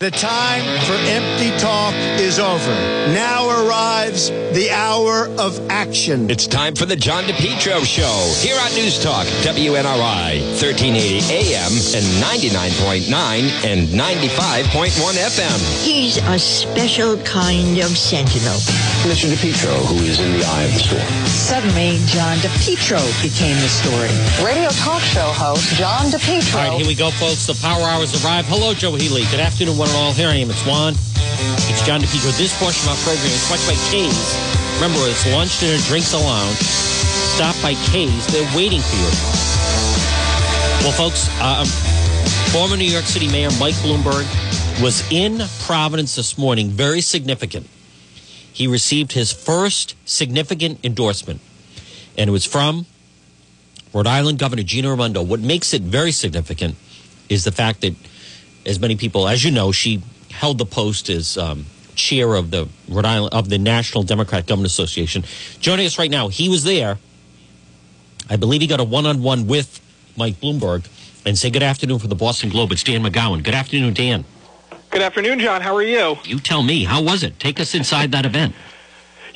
The time for empty talk is over. Now arrives the hour of action. It's time for the John DePetro Show here on News Talk, WNRI, 1380 AM and 99.9 and 95.1 FM. He's a special kind of sentinel. Mr. DePetro, who is in the eye of the storm. Suddenly, John DePetro became the story. Radio talk show host John DePetro. All right, here we go, folks. The Power Hours arrive. Hello, Joe Healy. Good afternoon, one and all. Here I am. It's Juan. It's John DePetro. This portion of our program is sponsored by K's. Remember, it's lunch, dinner, drinks, a lounge. Stop by K's. They're waiting for you. Well, folks, um, former New York City Mayor Mike Bloomberg was in Providence this morning. Very significant. He received his first significant endorsement, and it was from Rhode Island Governor Gina Raimondo. What makes it very significant is the fact that, as many people, as you know, she held the post as um, chair of the Rhode Island of the National Democrat Government Association. Joining us right now, he was there. I believe he got a one-on-one with Mike Bloomberg, and say good afternoon for the Boston Globe. It's Dan McGowan. Good afternoon, Dan. Good afternoon, John. How are you? You tell me. How was it? Take us inside that event.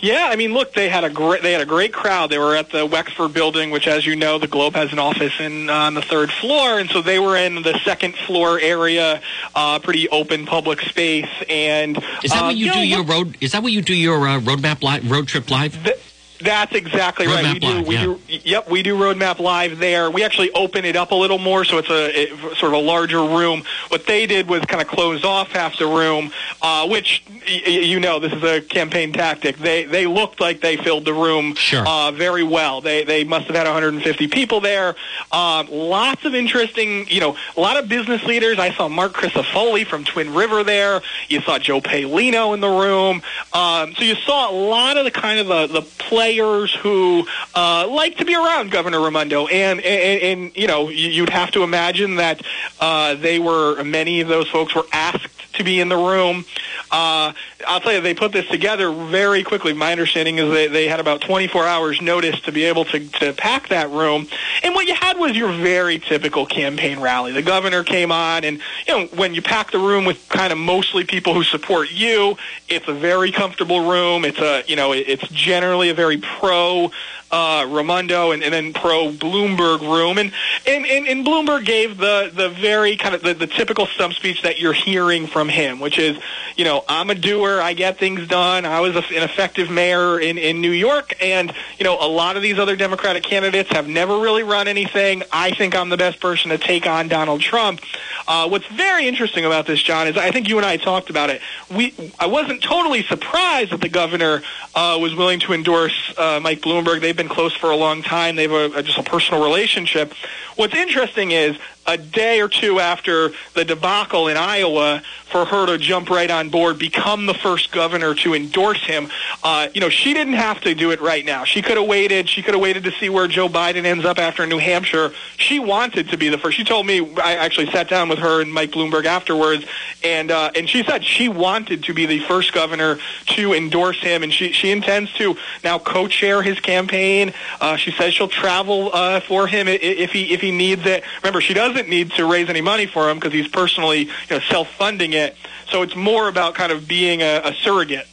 Yeah, I mean, look, they had a great they had a great crowd. They were at the Wexford building, which, as you know, the Globe has an office in uh, on the third floor, and so they were in the second floor area, uh, pretty open public space. And Is that uh, what you, know, do your road? Is that what you do your uh, Rhode Map live, road trip live? th- That's exactly right. We do. Live, we yeah. do. Yep, we do Rhode Map Live there. We actually open it up a little more, so it's a it, sort of a larger room. What they did was kind of close off half the room, uh, which you know this is a campaign tactic. They they looked like they filled the room Sure. uh, very well. They they must have had 150 people there. Um, lots of interesting, you know, a lot of business leaders. I saw Mark Crisafulli from Twin River there. You saw Joe Paolino in the room. Um, so you saw a lot of the kind of the, the players who uh, like to be around Governor Raimondo, and and, and you know you- you'd have to imagine that uh, they were many of those folks were asked to be in the room. Uh, I'll tell you, they put this together very quickly. My understanding is they, they had about 24 hours notice to be able to, to pack that room. And what you had was your very typical campaign rally. The governor came on, and you know when you pack the room with kind of mostly people who support you, it's a very comfortable room. It's a you know it's generally a very pro uh, Raimondo and, and then pro Bloomberg room, and, and and and Bloomberg gave the the very kind of the, the typical stump speech that you're hearing from him, which is, you know, I'm a doer, I get things done. I was an effective mayor in in New York, and you know, a lot of these other Democratic candidates have never really run anything. I think I'm the best person to take on Donald Trump. Uh, what's very interesting about this, John, is I think you and I talked about it. We I wasn't totally surprised that the governor uh, was willing to endorse uh, Mike Bloomberg. They've been close for a long time. They have a, a, just a personal relationship. What's interesting is a day or two after the debacle in Iowa, for her to jump right on board, become the first governor to endorse him. Uh, you know, she didn't have to do it right now. She could have waited. She could have waited to see where Joe Biden ends up after New Hampshire. She wanted to be the first. She told me I actually sat down with her and Mike Bloomberg afterwards, and uh, and she said she wanted to be the first governor to endorse him, and she she intends to now co-chair his campaign. Uh, she says she'll travel uh, for him if he if he needs it. Remember, she doesn't need to raise any money for him because he's personally you know self-funding it. So it's more about kind of being a, a surrogate.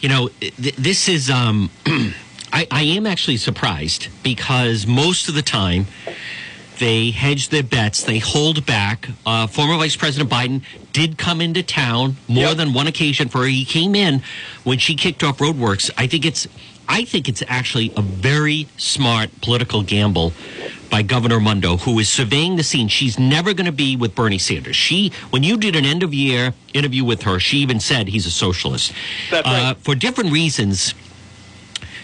You know, th- this is. Um, I, I am actually surprised because most of the time they hedge their bets, they hold back. Uh, former Vice President Biden did come into town more Yep. than one occasion for her. He came in when she kicked off RhodeWorks. I think it's. I think it's actually a very smart political gamble by Governor Mundo, who is surveying the scene. She's never going to be with Bernie Sanders. She, when you did an end of year interview with her, she even said he's a socialist. That's right. Uh, for different reasons,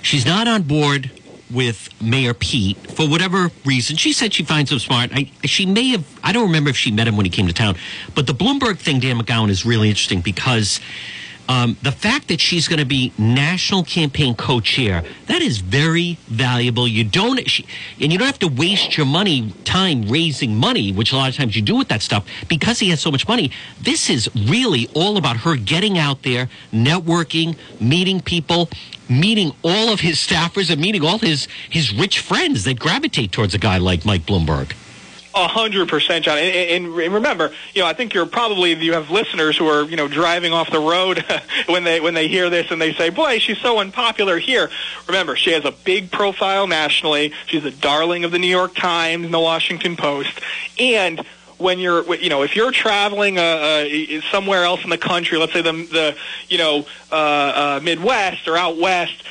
she's not on board with Mayor Pete for whatever reason. She said she finds him smart. I, she may have, I don't remember if she met him when he came to town. But the Bloomberg thing, Dan McGowan, is really interesting because um, the fact that she's going to be national campaign co-chair, that is very valuable. You don't, she, and you don't have to waste your money, time raising money, which a lot of times you do with that stuff because he has so much money. This is really all about her getting out there, networking, meeting people, meeting all of his staffers, and meeting all his his rich friends that gravitate towards a guy like Mike Bloomberg. A hundred percent, John. And, and, and remember, you know, I think you're probably you have listeners who are you know driving off the road when they when they hear this and they say, "Boy, she's so unpopular here." Remember, she has a big profile nationally. She's a darling of the New York Times and the Washington Post, and when you're, you know, if you're traveling uh, uh, somewhere else in the country, let's say the, the you know, uh, uh, Midwest or out west,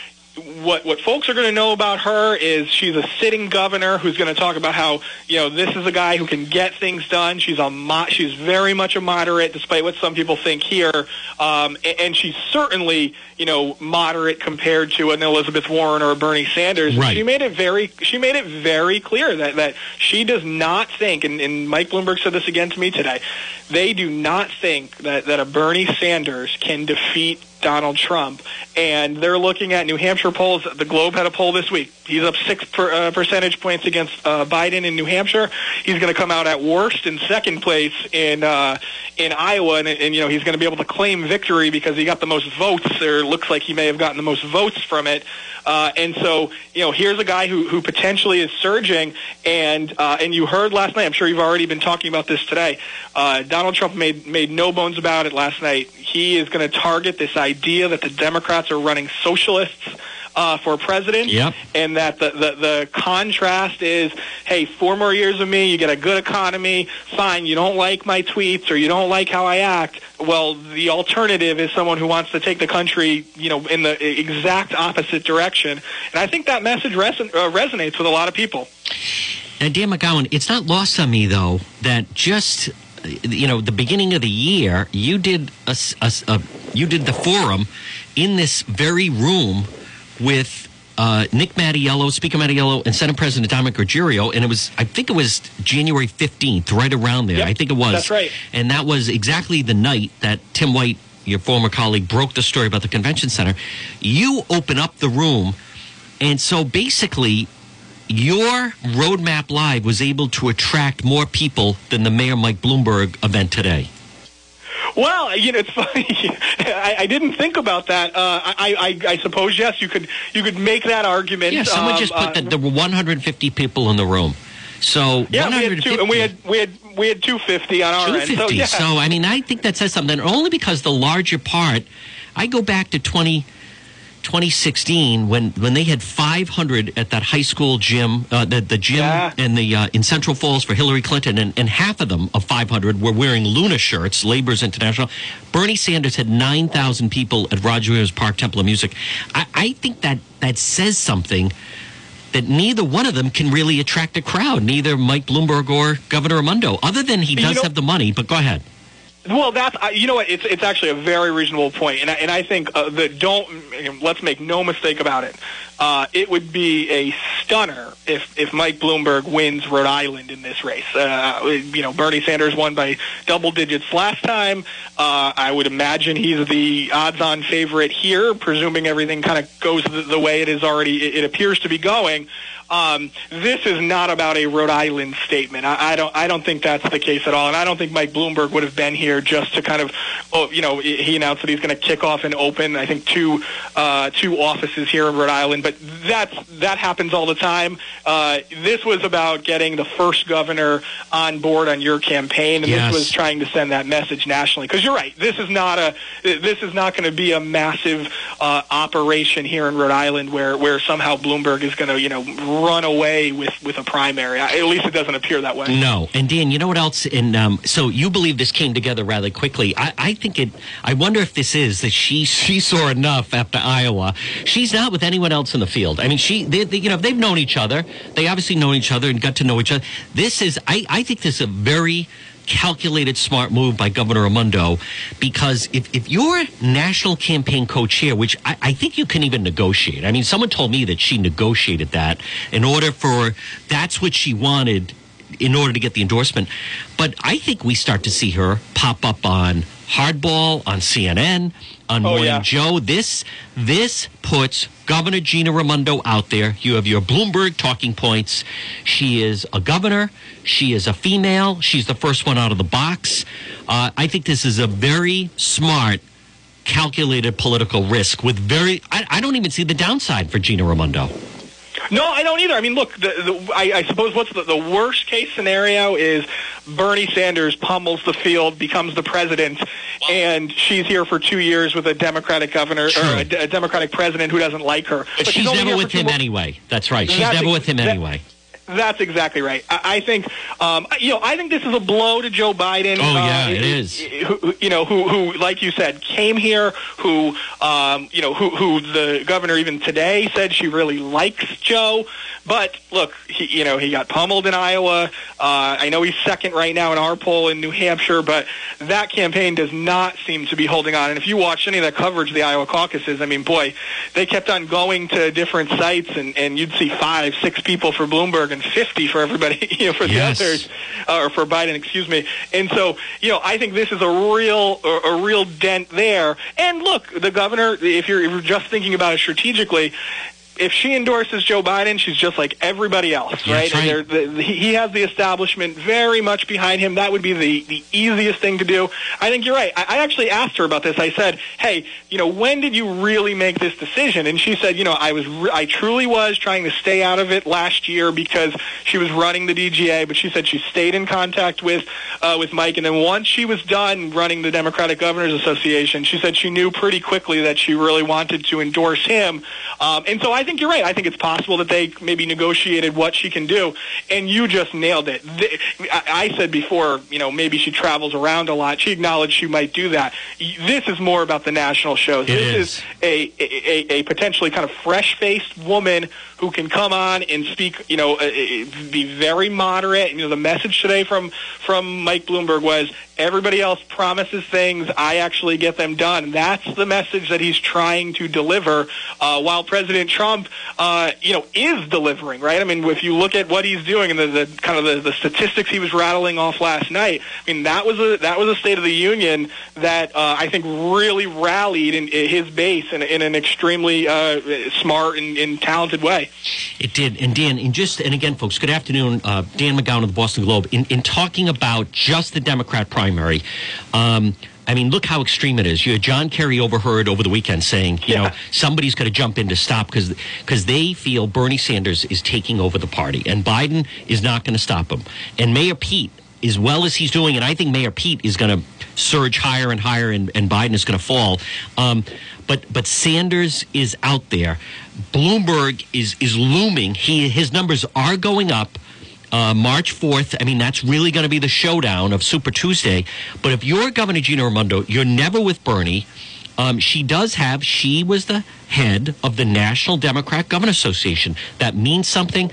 what what folks are going to know about her is she's a sitting governor who's going to talk about how you know this is a guy who can get things done. She's a mo- she's very much a moderate, despite what some people think here, um, and, and she's certainly you know moderate compared to an Elizabeth Warren or a Bernie Sanders. Right. She made it very she made it very clear that that she does not think, and, and Mike Bloomberg said this again to me today. They do not think that that a Bernie Sanders can defeat Donald Trump, and they're looking at New Hampshire polls. The Globe had a poll this week. He's up six per, uh, percentage points against uh, Biden in New Hampshire. He's going to come out at worst in second place in uh, in Iowa, and, and you know he's going to be able to claim victory because he got the most votes. There looks like he may have gotten the most votes from it. Uh, and so, you know, here's a guy who, who potentially is surging, and uh, and you heard last night. I'm sure you've already been talking about this today. Uh, Donald Trump made made no bones about it last night. He is going to target this idea that the Democrats are running socialists uh, for president, Yep. and that the, the the contrast is, hey, four more years of me, you get a good economy. Fine, you don't like my tweets or you don't like how I act. Well, the alternative is someone who wants to take the country, you know, in the exact opposite direction. And I think that message reson- uh, resonates with a lot of people. And Dan McGowan, it's not lost on me though that just you know the beginning of the year you did a, a a- you did the forum in this very room with uh, Nick Mattiello, Speaker Mattiello, and Senate President Dominic Ruggerio, and it was I think it was January fifteenth, right around there. Yep, I think it was. that's right. And that was exactly the night that Tim White, your former colleague, broke the story about the convention center. You open up the room, and so basically your Rhode Map live was able to attract more people than the mayor mike bloomberg event today Well, you know, it's funny. I, I didn't think about that. Uh, I, I, I suppose yes, you could you could make that argument. yeah someone Um, just put uh, that there were 150 people in the room so Yeah, we had 150 two, and we had we had we had two fifty on our end. 250 So yeah, so i mean i think that says something only because the larger part i go back to 20 2016 when when they had 500 at that high school gym uh, the, the gym Yeah. and the uh, in central falls for hillary clinton and, and half of them of 500 were wearing LiUNA shirts labor's international. Bernie sanders had 9000 people at roger Williams park temple of music. I, I think that that says something that neither one of them can really attract a crowd neither mike bloomberg or governor raimondo other than he You does know- have the money but go ahead Well, that's I- you know what it's it's actually a very reasonable point, and I, and I think uh, that don't let's make no mistake about it. Uh, it would be a stunner if if Mike Bloomberg wins Rhode Island in this race. Uh, you know, Bernie Sanders won by double digits last time. Uh, I would imagine he's the odds-on favorite here, presuming everything kind of goes the, the way it is already. It, it appears to be going. Um, this is not about a Rhode Island statement. I, I don't. I don't think that's the case at all, and I don't think Mike Bloomberg would have been here just to kind of, oh, you know, he announced that he's going to kick off and open. I think two uh, two offices here in Rhode Island, but that's that happens all the time. Uh, this was about getting the first governor on board on your campaign, and Yes. this was trying to send that message nationally. Because you're right, this is not a this is not going to be a massive uh, operation here in Rhode Island where where somehow Bloomberg is going to you know run away with with a primary. At least it doesn't appear that way. No, and Dan, you know what else? And um, so you believe this came together rather quickly. I, I think it. I wonder if this is that she she saw enough after Iowa. She's not with anyone else in the field. I mean, she they, they, you know they've known each other. They obviously know each other and got to know each other. This is I I think this is a very calculated smart move by Governor Raimondo because if, if you're national campaign co-chair, which I, I think you can even negotiate. I mean, someone told me that she negotiated that in order for that's what she wanted in order to get the endorsement. But I think we start to see her pop up on Hardball, on CNN, on Oh, Morning yeah. Joe. This this puts Governor Gina Raimondo out there. You have your Bloomberg talking points. She is a governor. She is a female. She's the first one out of the box. Uh, I think this is a very smart, calculated political risk with very. I, I don't even see the downside for Gina Raimondo. No, I don't either. I mean, look, the, the, I, I suppose what's the, the worst case scenario is Bernie Sanders pummels the field, becomes the president, and she's here for two years with a Democratic governor True. or a, a Democratic president who doesn't like her. But, she's, only never here with him more- anyway. That's right. She's That's never ex- with him that- anyway. That's exactly right. I, I think, um, you know, I think this is a blow to Joe Biden. Oh, yeah, uh, it is. Who, you know, who, who, like you said, came here. Who, um, you know, who, who the governor even today said she really likes Joe. But look, he, you know, he got pummeled in Iowa. Uh, I know he's second right now in our poll in New Hampshire, but that campaign does not seem to be holding on. And if you watched any of that coverage of the Iowa caucuses, I mean, boy, they kept on going to different sites, and, and you'd see five, six people for Bloomberg and 50 for everybody, you know, for Yes. the others, uh, or for Biden, excuse me. And so, you know, I think this is a real, a, a real dent there. And look, the governor, if you're, if you're just thinking about it strategically, if she endorses Joe Biden, she's just like everybody else, right? right. The, he he has the establishment very much behind him. That would be the, the easiest thing to do. I think you're right. I, I actually asked her about this. I said, "Hey, you know, when did you really make this decision?" And she said, "You know, I was, re- I truly was trying to stay out of it last year because she was running the DGA, but she said she stayed in contact with, uh, with Mike, and then once she was done running the Democratic Governors Association, she said she knew pretty quickly that she really wanted to endorse him. Um, and so I think you're right. I think it's possible that they maybe negotiated what she can do, and you just nailed it. I I said before, you know, maybe she travels around a lot. She acknowledged she might do that. This is more about the national shows. It this is. a, a, a potentially kind of fresh-faced woman who can come on and speak, you know, uh, uh, be very moderate. You know, the message today from from Mike Bloomberg was everybody else promises things, I actually get them done. That's the message that he's trying to deliver. Uh, while President Trump, uh, you know, is delivering, right? I mean, if you look at what he's doing and the, the kind of the, the statistics he was rattling off last night, I mean, that was a that was a State of the Union that uh, I think really rallied in, in his base in, in an extremely uh, smart and, and talented way. It did. And Dan, and just, and again, folks, good afternoon. Uh, Dan McGowan of the Boston Globe. In, in talking about just the Democrat primary, um, I mean, look how extreme it is. You had John Kerry overheard over the weekend saying, you know, Yeah. somebody's got to jump in to stop because because they feel Bernie Sanders is taking over the party and Biden is not going to stop him. And Mayor Pete, as well as he's doing, and I think Mayor Pete is going to surge higher and higher, and, and Biden is going to fall. Um, but but Sanders is out there. Bloomberg is is looming. He his numbers are going up. Uh, March 4th, I mean, that's really going to be the showdown of Super Tuesday. But if you're Governor Gina Raimondo, you're never with Bernie. Um, she does have, she was the head of the National Democrat Governor Association. That means something.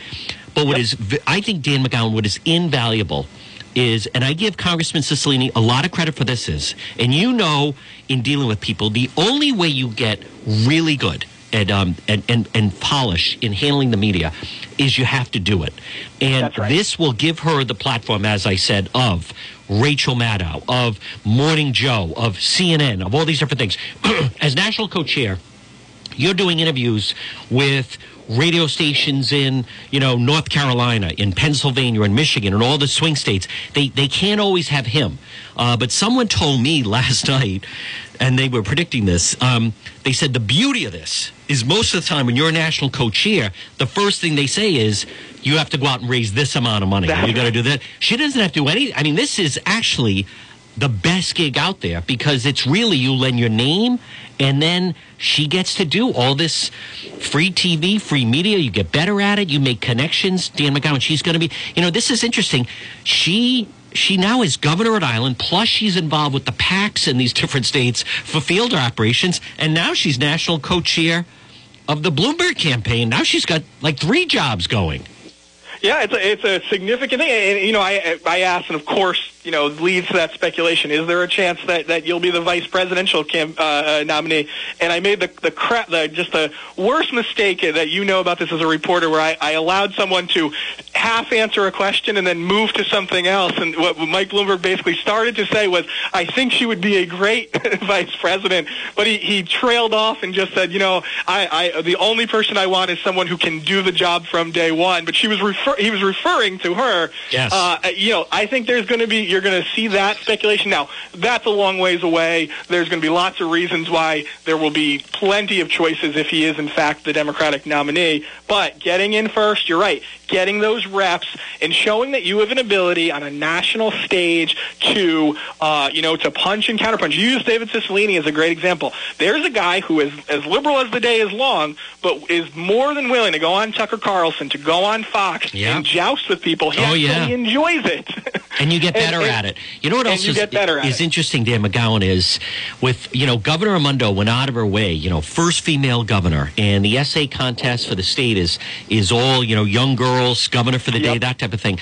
But what is, I think, Dan McGowan, what is invaluable is, and I give Congressman Cicilline a lot of credit for this is, and you know, in dealing with people, the only way you get really good and um, and, and and polish in handling the media is you have to do it, and right. this will give her the platform, as I said, of Rachel Maddow, of Morning Joe, of CNN, of all these different things. as national co-chair, you're doing interviews with radio stations in you know North Carolina, in Pennsylvania, in Michigan, and all the swing states. They they can't always have him, uh, but someone told me last night, and they were predicting this. Um, they said the beauty of this is most of the time when you're a national co-chair, the first thing they say is you have to go out and raise this amount of money. You got to do that. She doesn't have to do any. I mean, this is actually the best gig out there because it's really you lend your name and then she gets to do all this free TV, free media. You get better at it. You make connections. Dan McGowan, she's going to be, you know, this is interesting. She. She now is governor at Island, plus she's involved with the PACs in these different states for field operations, and now she's national co-chair of the Bloomberg campaign. Now she's got like three jobs going. Yeah, it's a, it's a significant thing. And, you know, I, I asked, and of course, you know, leads to that speculation. Is there a chance that, that you'll be the vice presidential cam, uh, uh, nominee? And I made the the crap, the just the worst mistake that you know about this as a reporter, where I, I allowed someone to half answer a question and then move to something else. And what Mike Bloomberg basically started to say was, "I think she would be a great vice president," but he, he trailed off and just said, "You know, I, I the only person I want is someone who can do the job from day one." But she was refer- he was referring to her. Yes. Uh, you know, I think there's going to be you're going to see that speculation. Now, that's a long ways away. There's going to be lots of reasons why there will be plenty of choices if he is in fact the Democratic nominee. But getting in first, you're right. Getting those reps and showing that you have an ability on a national stage to, uh, you know, to punch and counterpunch. You use David Cicilline as a great example. There's a guy who is as liberal as the day is long, but is more than willing to go on Tucker Carlson, to go on Fox, Yeah. and joust with people. He Oh, actually yeah. enjoys it. And you get better and- at it. You know what else is, get better at is interesting, Dan McGowan, is with, you know, Governor Raimondo went out of her way, you know, first female governor, and the essay contest for the state is is all, you know, young girls, governor for the day, that type of thing.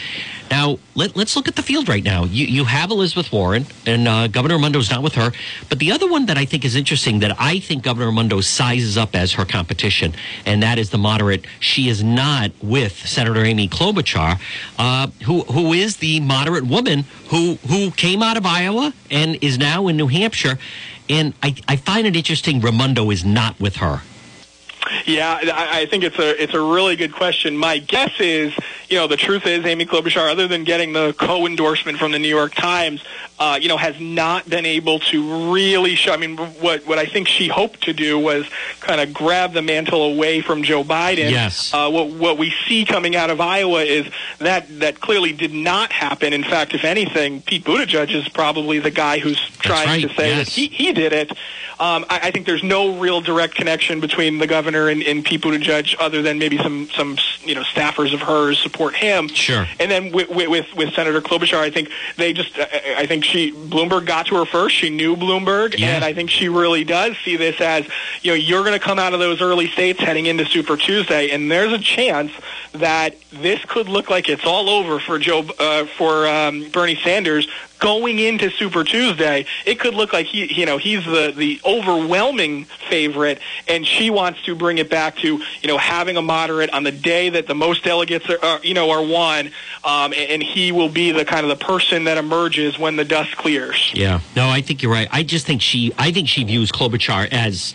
Now, let, let's look at the field right now. You, you have Elizabeth Warren, and uh, Governor Raimondo's not with her. But the other one that I think is interesting that I think Governor Raimondo sizes up as her competition, and that is the moderate. She is not with Senator Amy Klobuchar, uh, who who is the moderate woman who who came out of Iowa and is now in New Hampshire. And I, I find it interesting Raimondo is not with her. Yeah, I, I think it's a it's a really good question. My guess is, you know, the truth is Amy Klobuchar, other than getting the co-endorsement from the New York Times, uh, you know, has not been able to really show. I mean, what what I think she hoped to do was kind of grab the mantle away from Joe Biden. Yes. Uh, what what we see coming out of Iowa is that that clearly did not happen. In fact, if anything, Pete Buttigieg is probably the guy who's trying right, to say yes. that he he did it. Um, I, I think there's no real direct connection between the governor and, and Pete Buttigieg, other than maybe some some you know staffers of hers support him. Sure. And then with with, with Senator Klobuchar, I think they just I, I think she Bloomberg got to her first. She knew Bloomberg, Yeah. and I think she really does see this as you know you're going to come out of those early states heading into Super Tuesday, and there's a chance that this could look like it's all over for Joe uh, for um, Bernie Sanders going into Super Tuesday. It could look like he you know he's the the overwhelming favorite, and she wants to bring it back to you know having a moderate on the day that the most delegates are, are you know are won, um, and, and he will be the kind of the person that emerges when the dust clears. Yeah. No, I think you're right. I just think she I think she views Klobuchar as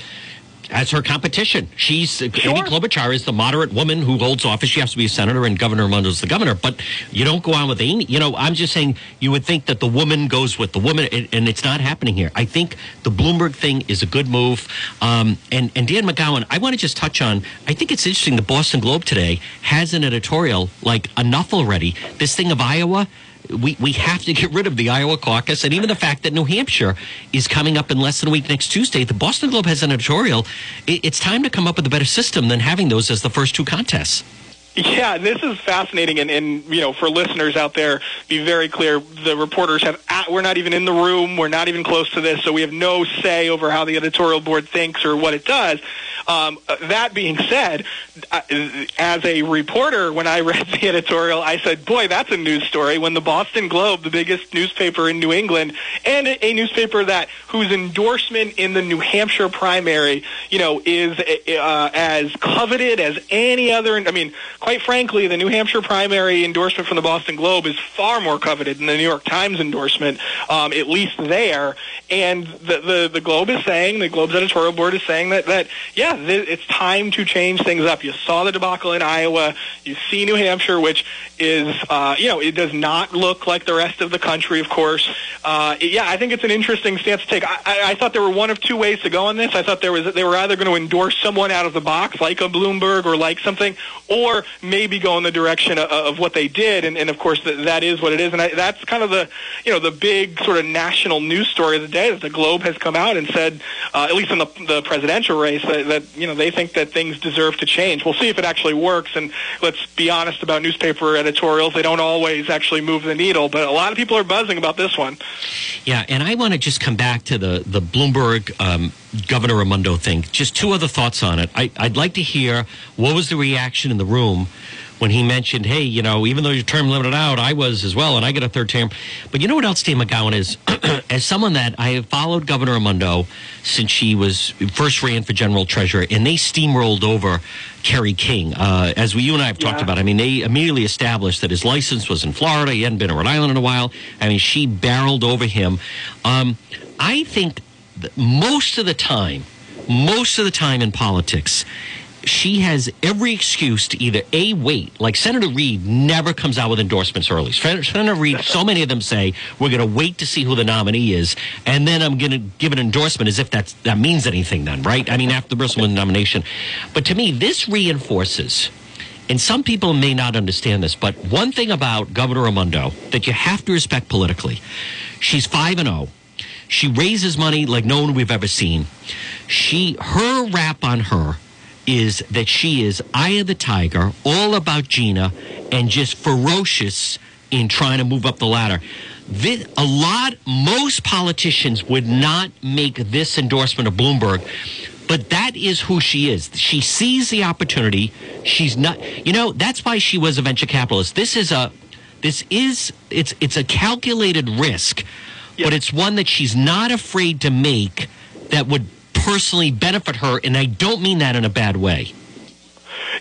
as her competition. She's Amy Klobuchar is the moderate woman who holds office. She has to be a senator, and Governor Raimondo's the governor. But you don't go on with Amy. You know, I'm just saying you would think that the woman goes with the woman, and, and it's not happening here. I think the Bloomberg thing is a good move. Um, and and Dan McGowan, I want to just touch on. I think it's interesting. The Boston Globe today has an editorial like enough already. This thing of Iowa we, we have to get rid of the Iowa caucus and even the fact that New Hampshire is coming up in less than a week next Tuesday. The Boston Globe has an editorial. It, it's time to come up with a better system than having those as the first two contests. Yeah, this is fascinating, and, and you know, for listeners out there, be very clear. The reporters have ah, we're not even in the room. We're not even close to this, so we have no say over how the editorial board thinks or what it does. Um, that being said, as a reporter, when I read the editorial, I said, "Boy, that's a news story." When the Boston Globe, the biggest newspaper in New England, and a, newspaper that whose endorsement in the New Hampshire primary, you know, is uh, as coveted as any other. I mean, quite frankly, the New Hampshire primary endorsement from the Boston Globe is far more coveted than the New York Times endorsement, um, at least there. And the, the the Globe is saying, the Globe's editorial board is saying that that yeah, th- it's time to change things up. You saw the debacle in Iowa. You see New Hampshire, which is uh, you know it does not look like the rest of the country, of course. Uh, yeah, I think it's an interesting stance to take. I, I, I thought there were one of two ways to go on this. I thought there was they were either going to endorse someone out of the box, like a Bloomberg or like something, or maybe go in the direction of, of what they did. And, and of course, that, that is what it is. And I, that's kind of the you know the big sort of national news story of the day that the Globe has come out and said, uh, at least in the, the presidential race, that, that you know they think that things deserve to change. We'll see if it actually works. And let's be honest about newspaper editorials; they don't always actually move the needle. But a lot of people are buzzing about this one. Yeah, and I want to just come back to the the Bloomberg um, Governor Raimondo thing. Just two other thoughts on it. I, I'd like to hear what was the reaction in the room when he mentioned, "Hey, you know, even though your term limited out, I was as well, and I get a third term." But you know what else, Dan McGowan is, as someone that I have followed Governor Raimondo since she was first ran for general treasurer, and they steamrolled over Kerry King, uh, as we you and I have talked about. I mean, they immediately established that his license was in Florida. He hadn't been in Rhode Island in a while. I mean, she barreled over him. Um, I think most of the time, most of the time in politics, she has every excuse to either a wait. Like senator Reed never comes out with endorsements early. Senator Reed so many of them say we're going to wait to see who the nominee is and then i'm going to give an endorsement as if that's that means anything then right? I mean after the person the nomination. But to me this reinforces and some people may not understand this but one thing about governor raimondo that you have to respect politically. She's 5 and 0 she raises money like no one we've ever seen. She her rap on her is that she is eye of the tiger, all about Gina, and just ferocious in trying to move up the ladder. This, a lot, most politicians would not make this endorsement of Bloomberg, but that is who she is. She sees the opportunity. She's not, you know, that's why she was a venture capitalist. This is a, this is, it's, it's a calculated risk, but it's one that she's not afraid to make that would personally benefit her, and I don't mean that in a bad way.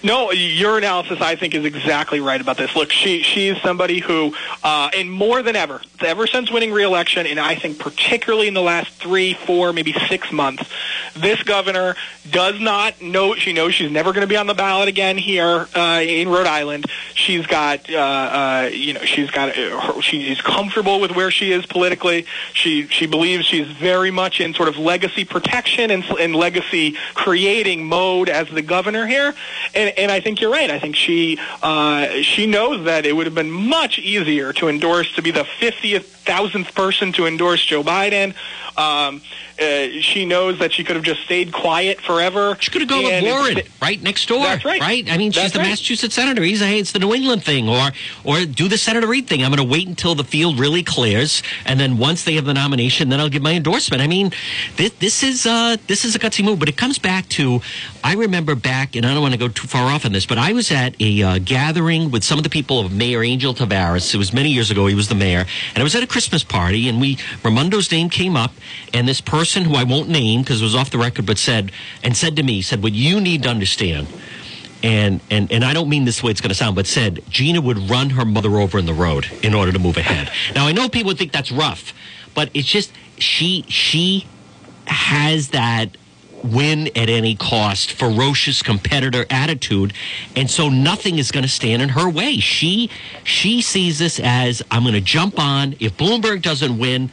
No, your analysis, I think, is exactly right about this. Look, she she's somebody who, uh, and more than ever, ever since winning re-election, and I think particularly in the last three, four, maybe six months, this governor does not know. She knows she's never going to be on the ballot again here uh, in Rhode Island. She's got, uh, uh, you know, she's got. Uh, she's comfortable with where she is politically. She she believes she's very much in sort of legacy protection and, and legacy creating mode as the governor here. And, and I think you're right. I think she uh, she knows that it would have been much easier to endorse to be the 50th thousandth person to endorse Joe Biden. Um, uh, she knows that she could have just stayed quiet forever. She could have gone with Warren right next door. That's right. Right. I mean, she's That's the right. Massachusetts senator. He's hey, it's the New England thing, or or do the Senator Reed thing. I'm going to wait until the field really clears, and then once they have the nomination, then I'll give my endorsement. I mean, this this is uh, this is a gutsy move, but it comes back to I remember back, and I don't want to go too far off on this, but I was at a uh, gathering with some of the people of Mayor Angel Taveras. It was many years ago. He was the mayor, and I was at a Christmas party, and we Raimondo's name came up, and this person who I won't name because it was off the record, but said and said to me, said, "What you need to understand." And, and and I don't mean this way it's going to sound, but said Gina would run her mother over in the road in order to move ahead. Now I know people think that's rough, but it's just she she has that win at any cost, ferocious competitor attitude, and so nothing is going to stand in her way. She she sees this as I'm going to jump on. If Bloomberg doesn't win,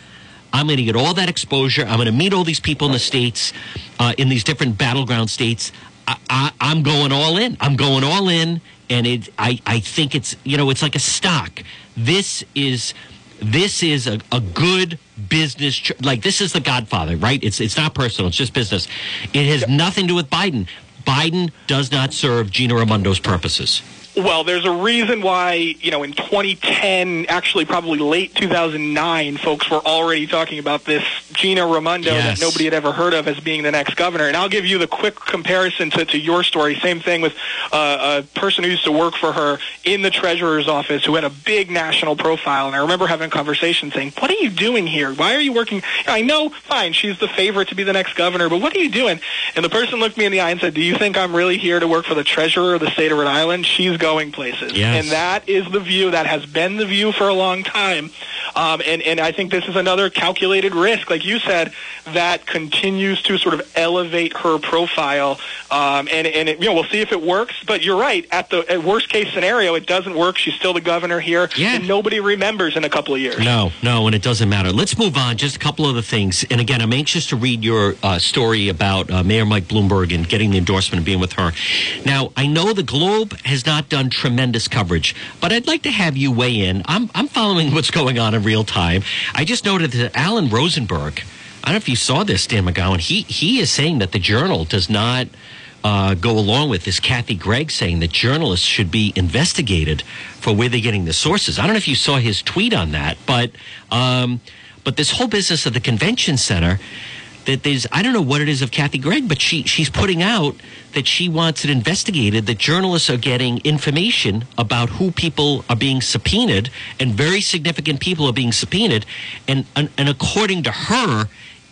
I'm going to get all that exposure. I'm going to meet all these people in the states, uh, in these different battleground states. I, I, I'm going all in. I'm going all in, and it. I I think it's you know it's like a stock. This is this is a, a good business tr- like this is the godfather right it's it's not personal it's just business it has nothing to do with biden biden does not serve gina raimondo's purposes Well, there's a reason why, you know, in 2010, actually probably late 2009, folks were already talking about this Gina Raimondo Yes. that nobody had ever heard of as being the next governor. And I'll give you the quick comparison to, to your story. Same thing with uh, a person who used to work for her in the treasurer's office who had a big national profile. And I remember having a conversation saying, what are you doing here? Why are you working? I know, fine, she's the favorite to be the next governor, but what are you doing? And the person looked me in the eye and said, do you think I'm really here to work for the treasurer of the state of Rhode Island? She's going places. Yes. And that is the view. That has been the view for a long time. Um, and, and I think this is another calculated risk, like you said, that continues to sort of elevate her profile. Um, and and it, you know, we'll see if it works. But you're right. At the at worst case scenario, it doesn't work. She's still the governor here. Yeah. And nobody remembers in a couple of years. No, no, and it doesn't matter. Let's move on. Just a couple of other things. And again, I'm anxious to read your uh, story about uh, Mayor Mike Bloomberg and getting the endorsement and being with her. Now, I know the Globe has not done tremendous coverage, but I'd like to have you weigh in. I'm, I'm following what's going on in real time. I just noted that Alan Rosenberg, I don't know if you saw this, Dan McGowan, he, he is saying that the Journal does not uh, go along with this Kathy Gregg saying that journalists should be investigated for where they're getting the sources. I don't know if you saw his tweet on that, but um, but this whole business of the convention center. That there's, I don't know what it is of Kathy Gregg, but she she's putting out that she wants it investigated. That journalists are getting information about who people are being subpoenaed, and very significant people are being subpoenaed, and and, and according to her,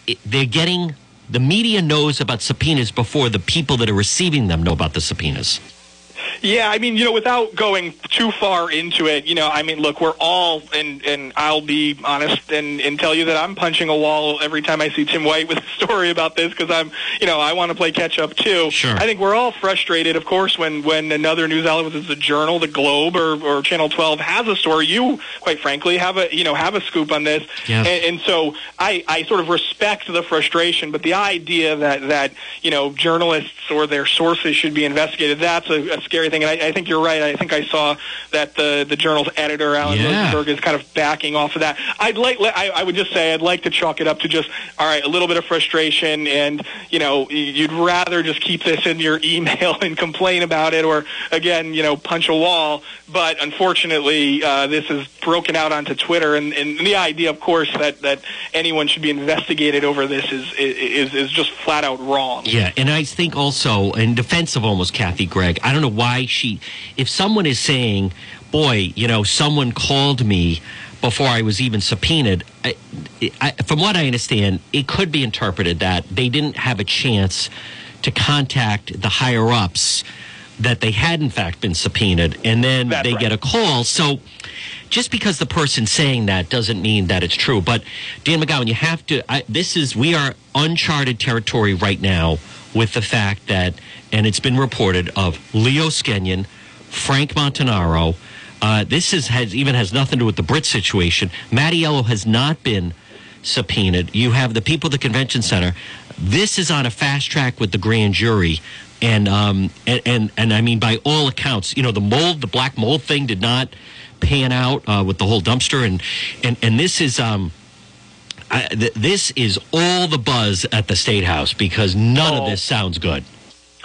it, they're getting the media knows about subpoenas before the people that are receiving them know about the subpoenas. Yeah, I mean, you know, without going too far into it, you know, I mean, look, we're all, and and I'll be honest and and tell you that I'm punching a wall every time I see Tim White with a story about this because I'm, you know, I want to play catch up too. Sure. I think we're all frustrated, of course, when when another news outlet, whether it's the Journal, the Globe, or or Channel 12 has a story. You, quite frankly, have a you know have a scoop on this, Yes. and, and so I I sort of respect the frustration, but the idea that that you know journalists or their sources should be investigated, that's a, a scary thing. And I, I think you're right. I think I saw that the the journal's editor Alan Yeah. Rosenberg is kind of backing off of that. I'd like I, I would just say I'd like to chalk it up to just all right, a little bit of frustration, and you know you'd rather just keep this in your email and complain about it, or again you know punch a wall. But unfortunately, uh, this is broken out onto Twitter, and, and the idea, of course, that that anyone should be investigated over this is is is just flat out wrong. Yeah, and I think also in defense of almost Kathy Gregg, I don't know why she. If someone is saying, "Boy, you know, someone called me." Before I was even subpoenaed, I, I, from what I understand, it could be interpreted that they didn't have a chance to contact the higher ups that they had in fact been subpoenaed, and then That's they right. get a call. So just because the person saying that doesn't mean that it's true. But Dan McGowan, you have to. I, this is we are uncharted territory right now with the fact that, and it's been reported of Leo Skenyon, Frank Montanaro. Uh, this is has even has nothing to do with the Britt situation. Mattiello has not been subpoenaed. You have the people at the convention center. This is on a fast track with the grand jury. And, um, and and and I mean, by all accounts, you know, the mold, the black mold thing did not pan out uh, with the whole dumpster, and and and this is um, I, th- this is all the buzz at the state house because none of Oh. this sounds good.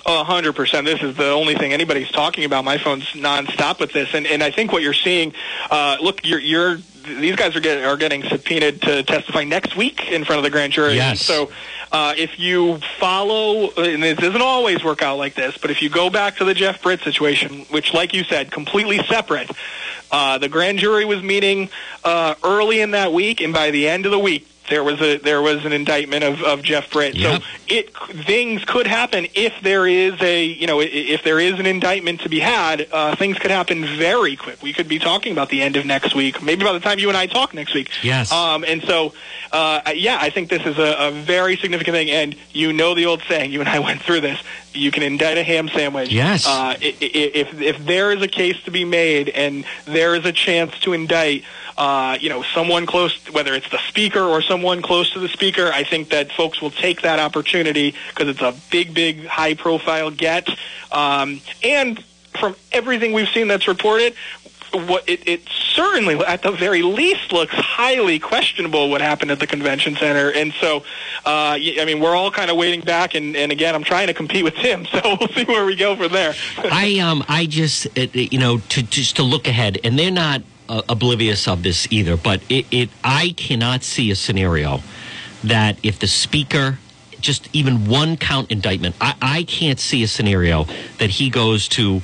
A hundred percent. This is the only thing anybody's talking about. My phone's nonstop with this, and and I think what you're seeing. Uh, look, you're you're these guys are getting are getting subpoenaed to testify next week in front of the grand jury. Yes. So. Uh, if you follow, and it doesn't always work out like this, but if you go back to the Jeff Britt situation, which, like you said, completely separate, uh, the grand jury was meeting uh, early in that week, and by the end of the week, there was a there was an indictment of, of Jeff Britt. Yep. So it things could happen if there is a you know if there is an indictment to be had. Uh, things could happen very quick. We could be talking about the end of next week, maybe by the time you and I talk next week. Yes. Um, and so uh, yeah, I think this is a, a very significant thing. And you know the old saying. You and I went through this. You can indict a ham sandwich. Yes. Uh, if if there is a case to be made and there is a chance to indict, uh, you know, someone close, whether it's the speaker or someone close to the speaker, I think that folks will take that opportunity because it's a big, big, high-profile get. Um, and from everything we've seen that's reported, what it, it certainly, at the very least, looks highly questionable what happened at the convention center. And so, uh, I mean, we're all kind of waiting back. And, and again, I'm trying to compete with Tim, so we'll see where we go from there. I um I just you know to just to look ahead, and they're not uh, oblivious of this either. But it, it I cannot see a scenario that if the speaker just even one count indictment, I, I can't see a scenario that he goes to.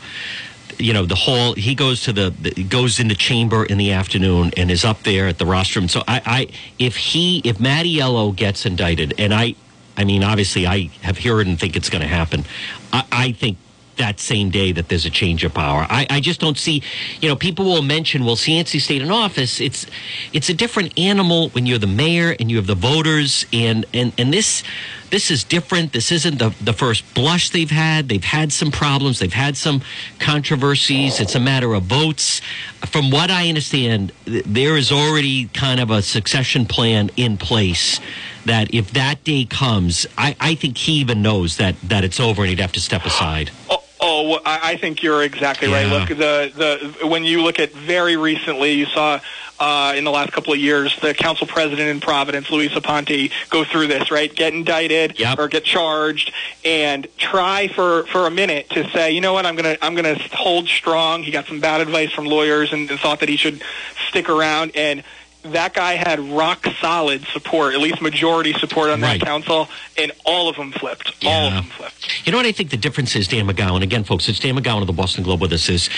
You know the whole. He goes to the, the goes the chamber in the afternoon and is up there at the rostrum. So I, I if he if Mattiello gets indicted, and I, I mean obviously I have heard and think it's going to happen. I, I think that same day that there's a change of power. I, I just don't see, you know, people will mention, well, Cianci stayed in office. It's it's a different animal when you're the mayor and you have the voters, and and and this this is different. This isn't the the first blush they've had. They've had some problems. They've had some controversies. It's a matter of votes. From what I understand, there is already kind of a succession plan in place. That if that day comes, I, I think he even knows that that it's over and he'd have to step aside. Oh, oh I, I think you're exactly right. Look, the the when you look at very recently, you saw uh, in the last couple of years the council president in Providence, Luis Aponte, go through this right, get indicted Yep. or get charged, and try for for a minute to say, you know what, I'm gonna I'm gonna hold strong. He got some bad advice from lawyers and, and thought that he should stick around and. That guy had rock solid support, at least majority support on Right. that council, and all of them flipped. All of them flipped. You know what I think the difference is, Dan McGowan. Again, folks, it's Dan McGowan of the Boston Globe with us is,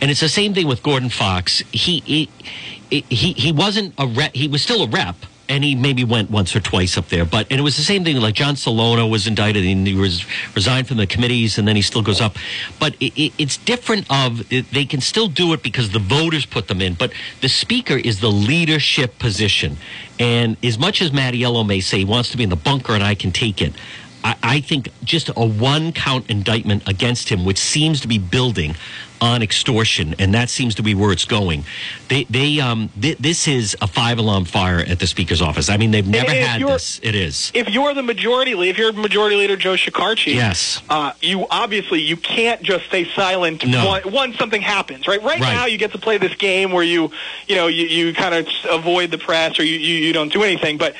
and it's the same thing with Gordon Fox. He he he, he wasn't a rep. He was still a rep, and he maybe went once or twice up there. But and it was the same thing. Like John Salona was indicted, and he was resigned from the committees, and then he still goes up. But it, it, it's different. Of it, they can still do it because the voters put them in. But the speaker is the leadership position, and as much as Mattiello may say he wants to be in the bunker, and I can take it. I, I think just a one count indictment against him, which seems to be building on extortion, and that seems to be where it's going. They, they, um, th- this is a five alarm fire at the speaker's office. I mean, they've never had this. It is. if you're the majority leader, if you're majority leader Joe Shekarchi, Yes. uh, you obviously you can't just stay silent No. one, once something happens, right? Right, Right. now, you get to play this game where you, you know, you, you kind of avoid the press or you, you, you don't do anything. But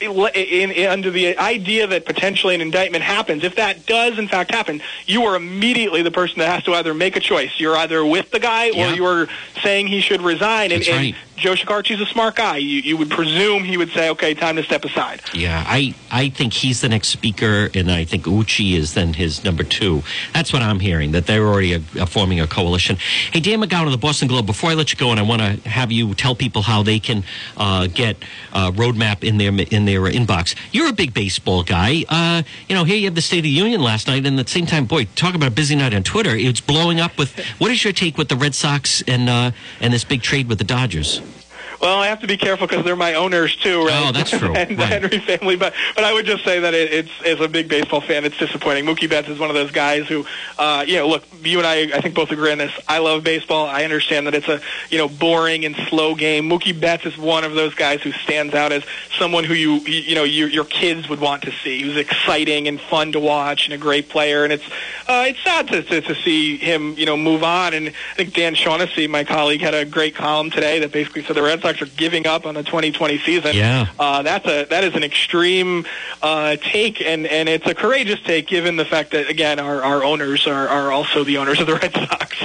in, in, under the idea that potentially an indictment happens, if that does in fact happen, you are immediately the person that has to either make a choice. You're either with the guy Yeah. or you're saying he should resign. And, That's right. and Joe Shekarchi's a smart guy. You, you would presume he would say, okay, time to step aside. Yeah, I, I think he's the next speaker, and I think Uchi is then his number two. That's what I'm hearing, that they're already uh uh, forming a coalition. Hey, Dan McGowan of the Boston Globe, before I let you go, and I want to have you tell people how they can uh, get uh, Rhode Map in their in their inbox. You're a big baseball guy. Uh, you know, here you have the State of the Union last night, and at the same time, boy, talk about a busy night on Twitter. It's blowing up with. What is your take with the Red Sox and uh, and this big trade with the Dodgers? Well, I have to be careful because they're my owners too, right? Oh, that's true. and the Henry family, but but I would just say that it, it's as a big baseball fan, it's disappointing. Mookie Betts is one of those guys who, uh, you know, look, you and I, I think both agree on this. I love baseball. I understand that it's a you know boring and slow game. Mookie Betts is one of those guys who stands out as someone who you you, you know your, your kids would want to see. He was exciting and fun to watch and a great player, and it's uh, it's sad to, to to see him you know move on. And I think Dan Shaughnessy, my colleague, had a great column today that basically said the Red Sox are giving up on the 2020 season. Yeah. Uh, that's a that is an extreme uh, take, and and it's a courageous take given the fact that again our our owners are are also the owners of the Red Sox.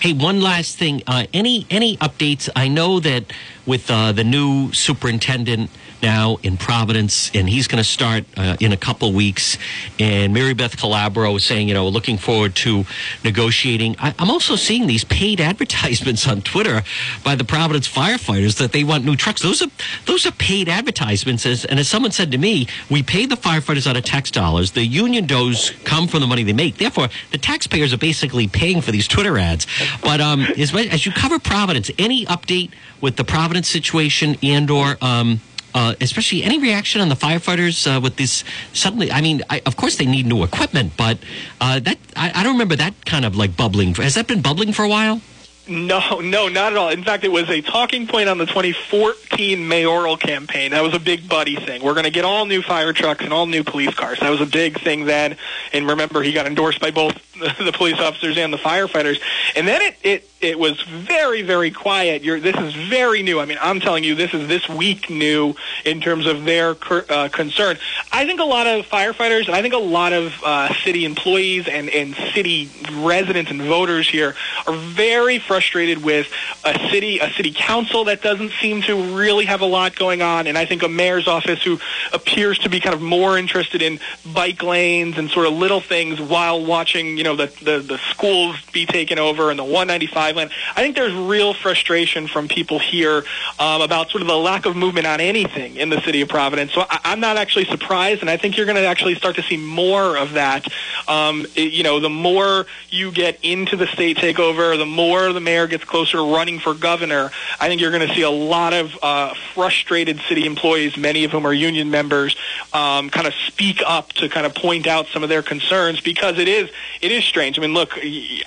Hey, one last thing. Uh, any any updates? I know that with uh, the new superintendent now in Providence, and he's going to start uh, in a couple weeks. And Maribeth Calabro is saying, you know, looking forward to negotiating. I, I'm also seeing these paid advertisements on Twitter by the Providence firefighters that they want new trucks. Those are those are paid advertisements. As, and as someone said to me, we pay the firefighters out of tax dollars. The union does come from the money they make. Therefore, the taxpayers are basically paying for these Twitter ads. But um, as, as you cover Providence, any update with the Providence situation and or um, uh, especially any reaction on the firefighters uh, with this suddenly? I mean, I, of course they need new equipment, but uh, that I, I don't remember that kind of like bubbling. Has that been bubbling for a while? No, no, not at all. In fact, it was a talking point on the 2014 mayoral campaign. That was a big buddy thing. We're going to get all new fire trucks and all new police cars. That was a big thing then. And remember, he got endorsed by both the police officers and the firefighters. And then it it it was very very quiet. You're, this is very new. I mean, I'm telling you, this is this week new in terms of their uh, concern. I think a lot of firefighters and I think a lot of uh, city employees and and city residents and voters here are very frustrated with a city a city council that doesn't seem to really have a lot going on, and I think a mayor's office who appears to be kind of more interested in bike lanes and sort of little things while watching you know the the, the schools be taken over and the 195 land. I think there's real frustration from people here um, about sort of the lack of movement on anything in the city of Providence. So I, I'm not actually surprised, and I think you're going to actually start to see more of that. Um, it- you know, the more you get into the state takeover, the more the mayor gets closer to running for governor. I think you're going to see a lot of uh, frustrated city employees, many of whom are union members, um, kind of speak up to kind of point out some of their concerns because it is it is strange. I mean, look,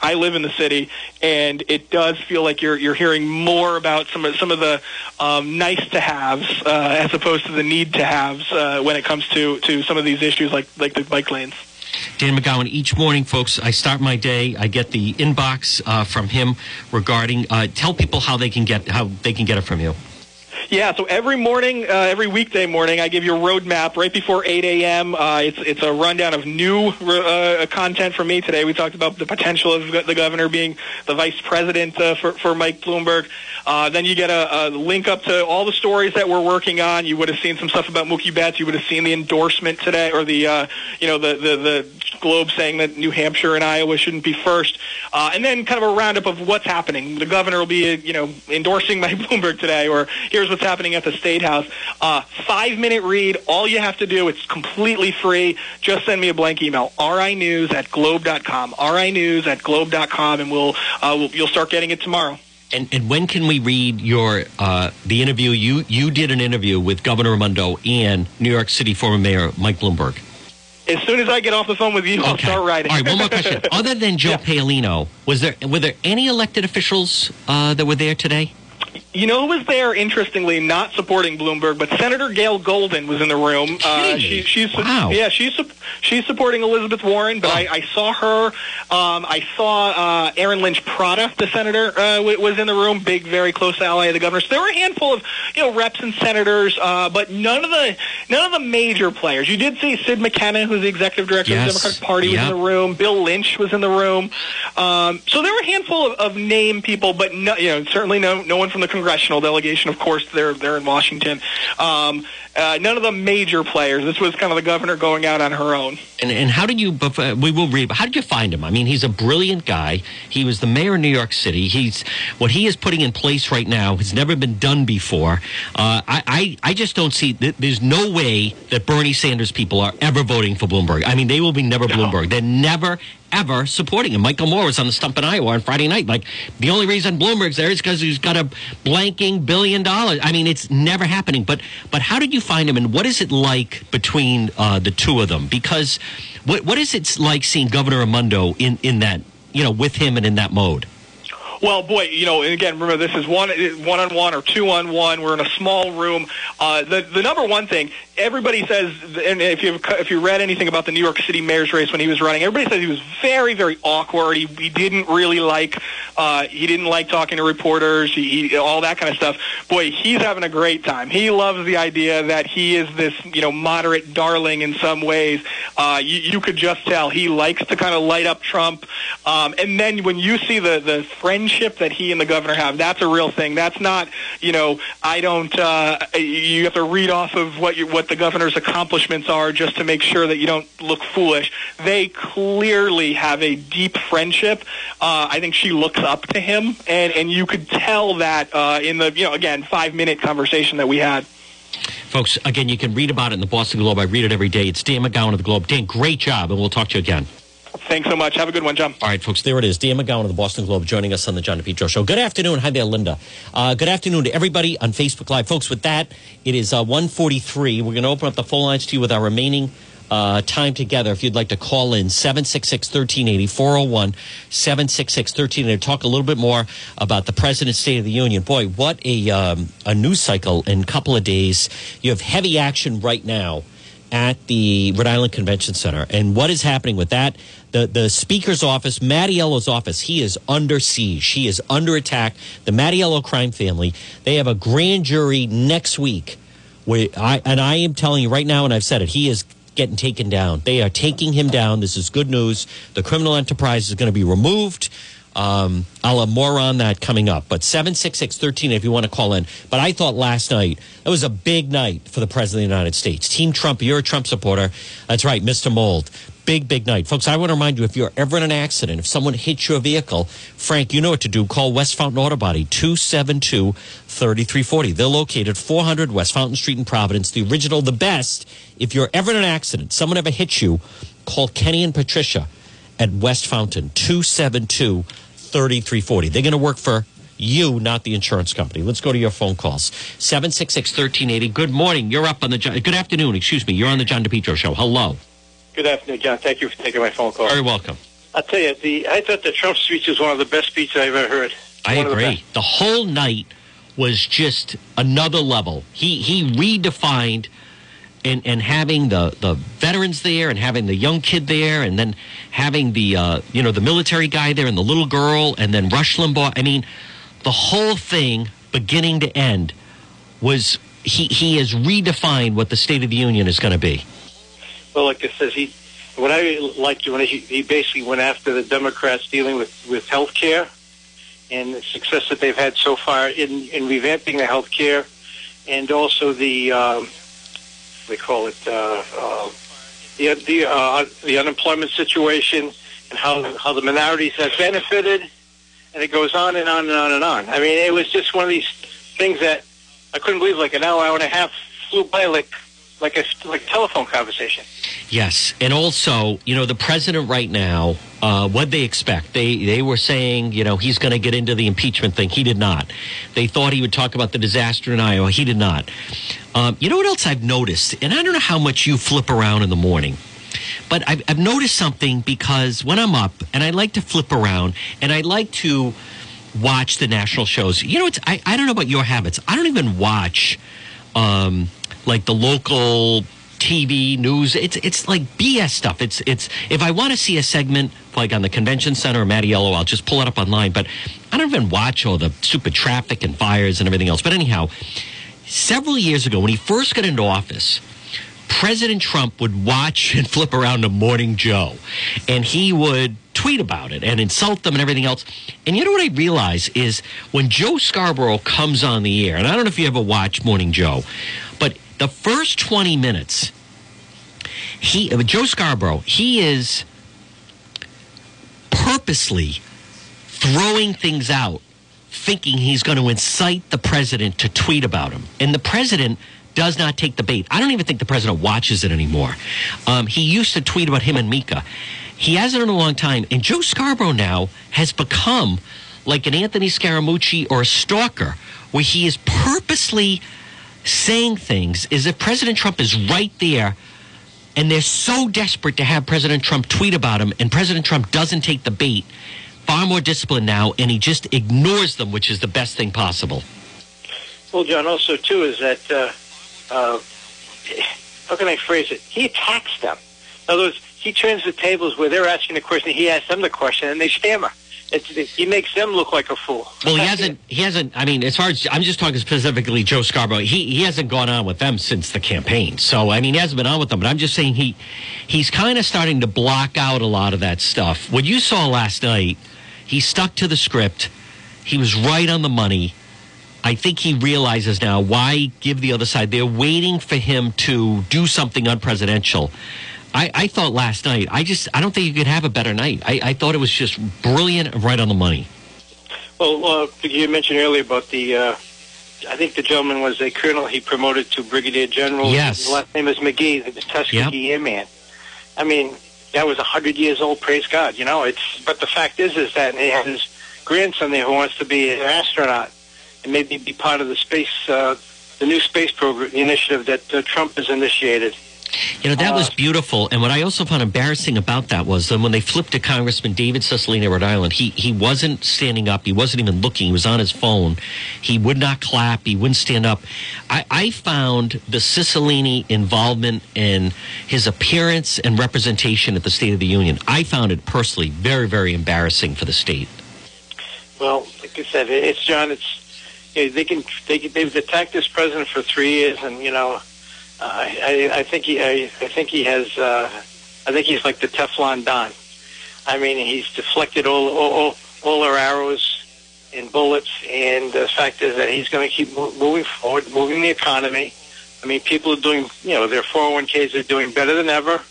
I live in the city, and it does feel like you're you're hearing more about some of some of the um, nice to haves uh, as opposed to the need to haves uh, when it comes to to some of these issues like like the bike lanes. Dan McGowan, each morning, folks, I start my day. I get the inbox uh, from him regarding. Uh, tell people how they can get how they can get it from you. Yeah, so every morning, uh, every weekday morning, I give you a roadmap right before 8 a.m. Uh, it's it's a rundown of new uh, content from me today. We talked about the potential of the governor being the vice president uh, for for Mike Bloomberg. Uh, then you get a, a link up to all the stories that we're working on. You would have seen some stuff about Mookie Betts. You would have seen the endorsement today, or the uh, you know the, the the Globe saying that New Hampshire and Iowa shouldn't be first, and then kind of a roundup of what's happening. The governor will be you know endorsing Mike Bloomberg today, or here's what's happening at the State House. Uh, five minute read. All you have to do, it's completely free. Just send me a blank email. rinews at globe.com. rinews at globe.com, and we'll, uh, we'll you'll start getting it tomorrow. And, and when can we read your uh, the interview? You you did an interview with Governor Raimondo and New York City former Mayor Mike Bloomberg. As soon as I get off the phone with you, I'll start writing. All right, one more question. Other than Joe Yeah. Paolino, was there were there any elected officials uh, that were there today? You know who was there, interestingly, not supporting Bloomberg, but Senator Gayle Goldin was in the room. Uh, she, she's Wow. Oh. yeah, she's she's supporting Elizabeth Warren, but I, I saw her. Um, I saw uh, Erin Lynch Prata, the senator, uh, was in the room. Big, very close ally of the governor. So there were a handful of you know reps and senators, uh, but none of the none of the major players. You did see Sid McKenna, who's the executive director Yes. of the Democratic Party, was in the room. Bill Lynch was in the room. Um, so there were a handful of, of name people, but no, you know certainly no no one from the congressional delegation. Of course, they're they're in Washington. Um, uh, none of the major players. This was kind of the governor going out on her own. And and how did you? We will read. but How did you find him? I mean, he's a brilliant guy. He was the mayor of New York City. He's what he is putting in place right now has never been done before. Uh, I, I I just don't see. th- There's no way that Bernie Sanders people are ever voting for Bloomberg. I mean, they will be never Bloomberg. They're never ever supporting him. Michael Moore was on the stump in Iowa on Friday night. Like the only reason Bloomberg's there is because he's got a blanking billion dollars. I mean, it's never happening. But but how did you find him, and what is it like between uh, the two of them? Because what what is it like seeing Governor Raimondo in in that you know with him and in that mode? Well, boy, you know, and again, remember this is one one on one or two on one. We're in a small room. Uh, the the number one thing everybody says, and if you if you read anything about the New York City mayor's race when he was running, everybody says he was very very awkward. He, he didn't really like uh, he didn't like talking to reporters. He, he all that kind of stuff. Boy, he's having a great time. He loves the idea that he is this you know moderate darling in some ways. Uh, you, you could just tell he likes to kind of light up Trump. Um, and then when you see the the friendship that he and the governor have, that's a real thing. That's not you know I don't. Uh, you have to read off of what you, what the governor's accomplishments are just to make sure that you don't look foolish. They clearly have a deep friendship. Uh, I think she looks up to him, and and you could tell that uh, in the you know again five minute conversation that we had. Folks, again, you can read about it in the Boston Globe. I read it every day. It's Dan McGowan of the Globe. Dan, great job, and we'll talk to you again. Thanks so much. Have a good one, John. All right, folks, there it is. Dan McGowan of the Boston Globe joining us on the John DePetro Show. Good afternoon. Hi there, Linda. Uh, good afternoon to everybody on Facebook Live. Folks, with that, it is uh, 143. We're going to open up the phone lines to you with our remaining uh, time together. If you'd like to call in, 766-1380, 401 766-1380. Talk a little bit more about the President's State of the Union. Boy, what a, um, a news cycle in a couple of days. You have heavy action right now at the Rhode Island Convention Center. And what is happening with that? The the Speaker's office, Mattiello's office, he is under siege. He is under attack. The Mattiello crime family, they have a grand jury next week. Where I and I am telling you right now, and I've said it, he is getting taken down. They are taking him down. This is good news. The criminal enterprise is going to be removed. Um, I'll have more on that coming up. But 766 13 if you want to call in. But I thought last night, it was a big night for the President of the United States. Team Trump, you're a Trump supporter. That's right, Mr. Mold. Big, big night. Folks, I want to remind you if you're ever in an accident, if someone hits your vehicle, Frank, you know what to do. Call West Fountain Auto Body, 272 3340. They're located 400 West Fountain Street in Providence. The original, the best. If you're ever in an accident, someone ever hits you, call Kenny and Patricia at West Fountain, 272 3340. They're going to work for you, not the insurance company. Let's go to your phone calls. 766 1380. Good morning. You're up on the John. Good afternoon. Excuse me. You're on the John DePetro show. Hello. Good afternoon, John. Thank you for taking my phone call. Very welcome. I'll tell you, the I thought the Trump speech was one of the best speeches I've ever heard. I One of the agree. The, whole night was just another level. He he redefined and and having the the veterans there and having the young kid there and then having the uh, you know the military guy there and the little girl and then Rush Limbaugh. I mean, the whole thing, beginning to end, was he he has redefined what the State of the Union is going to be. Well, like it says, he what I liked when he, he basically went after the Democrats dealing with with health care and the success that they've had so far in in revamping the health care and also the um, they call it uh, uh, the the uh, the unemployment situation and how how the minorities have benefited, and it goes on and on and on and on. I mean, it was just one of these things that I couldn't believe like an hour, hour and a half flew by like like a like telephone conversation. Yes, and also, you know, the president right now, uh, what they expect? They they were saying, you know, he's going to get into the impeachment thing. He did not. They thought he would talk about the disaster in Iowa. He did not. Um, you know what else I've noticed? And I don't know how much you flip around in the morning. But I've, I've noticed something because when I'm up and I like to flip around and I like to watch the national shows. You know, it's I, I don't know about your habits. I don't even watch um, like the local TV news. It's it's like BS stuff. It's it's if I want to see a segment like on the convention center or Mattiello, I'll just pull it up online. But I don't even watch all the stupid traffic and fires and everything else. But anyhow, several years ago when he first got into office. President Trump would watch and flip around to Morning Joe, and he would tweet about it and insult them and everything else. And you know what I realize is when Joe Scarborough comes on the air, and I don't know if you ever watch Morning Joe, but the first 20 minutes, he uh, Joe Scarborough, he is purposely throwing things out, thinking he's going to incite the president to tweet about him. And the president does not take the bait. I don't even think the president watches it anymore. Um, he used to tweet about him and Mika. He hasn't in a long time. And Joe Scarborough now has become like an Anthony Scaramucci or a stalker, where he is purposely saying things as if President Trump is right there. And they're so desperate to have President Trump tweet about him, and President Trump doesn't take the bait. Far more disciplined now, and he just ignores them, which is the best thing possible. Well, John, also too is that uh, uh, how can I phrase it? He attacks them. In other words, he turns the tables where they're asking the question, he asks them the question, and they stammer. It's, he makes them look like a fool. Well, he hasn't. He hasn't. I mean, as far as I'm just talking specifically, Joe Scarborough. He he hasn't gone on with them since the campaign. So I mean, he hasn't been on with them. But I'm just saying he he's kind of starting to block out a lot of that stuff. What you saw last night, he stuck to the script. He was right on the money. I think he realizes now why give the other side. They're waiting for him to do something unpresidential. I, I thought last night, I just, I don't think you could have a better night. I, I thought it was just brilliant, right on the money. Well, uh, you mentioned earlier about the, uh, I think the gentleman was a colonel he promoted to brigadier general. Yes. His last name is McGee, the Tuskegee Yep. Airman. I mean, that was a hundred years old. Praise God, you know. It's but the fact is, is that he has his grandson there who wants to be an astronaut and maybe be part of the space, uh, the new space program, the initiative that uh, Trump has initiated. You know, that Uh, was beautiful. And what I also found embarrassing about that was then when they flipped to Congressman David Cicilline of Rhode Island, he, he wasn't standing up. He wasn't even looking. He was on his phone. He would not clap. He wouldn't stand up. I, I found the Cicilline involvement in his appearance and representation at the State of the Union, I found it personally very, very embarrassing for the state. Well, like I said, it's John. It's you know, they can they can, they've attacked this president for three years, and you know, I I think he I, I think he has uh, I think he's like the Teflon Don. I mean, he's deflected all all, all our arrows and bullets, and the fact is that he's going to keep moving forward, moving the economy. I mean, people are doing you know their 401ks are doing better than ever.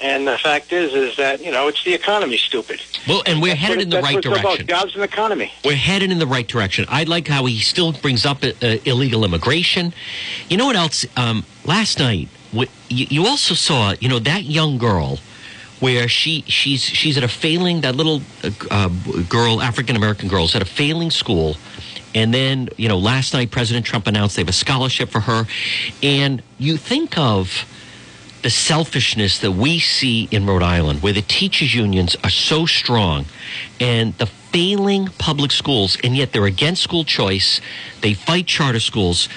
And the fact is, is that you know it's the economy, stupid. Well, and we're That's headed what- in the right direction. Jobs and economy. We're headed in the right direction. I like how he still brings up uh, illegal immigration. You know what else? Um, last night, you, you also saw, you know, that young girl where she she's she's at a failing that little uh, uh, girl, African American girl, is at a failing school. And then, you know, last night President Trump announced they have a scholarship for her. And you think of the selfishness that we see in Rhode Island, where the teachers' unions are so strong and the failing public schools, and yet they're against school choice, they fight charter schools.